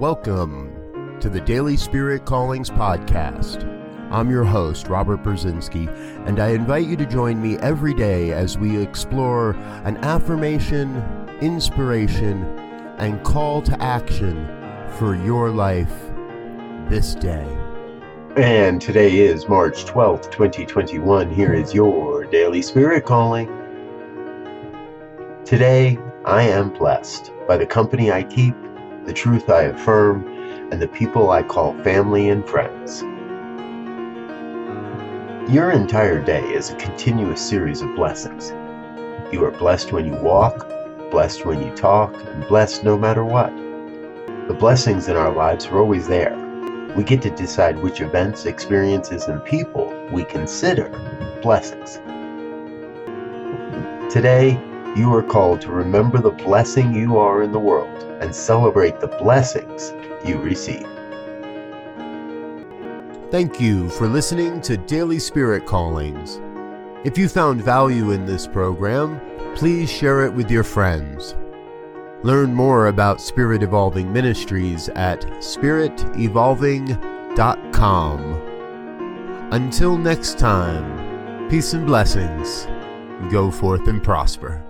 Welcome to the Daily Spirit Callings Podcast. I'm your host, Robert Brzezinski, and I invite you to join me every day as we explore an affirmation, inspiration, and call to action for your life this day. And today is March 12th, 2021. Here is your Daily Spirit Calling. Today, I am blessed by the company I keep the truth I affirm, and the people I call family and friends. Your entire day is a continuous series of blessings. You are blessed when you walk, blessed when you talk, and blessed no matter what. The blessings in our lives are always there. We get to decide which events, experiences, and people we consider blessings. Today, you are called to remember the blessing you are in the world and celebrate the blessings you receive. Thank you for listening to Daily Spirit Callings. If you found value in this program, please share it with your friends. Learn more about Spirit Evolving Ministries at spiritevolving.com. Until next time, peace and blessings. Go forth and prosper.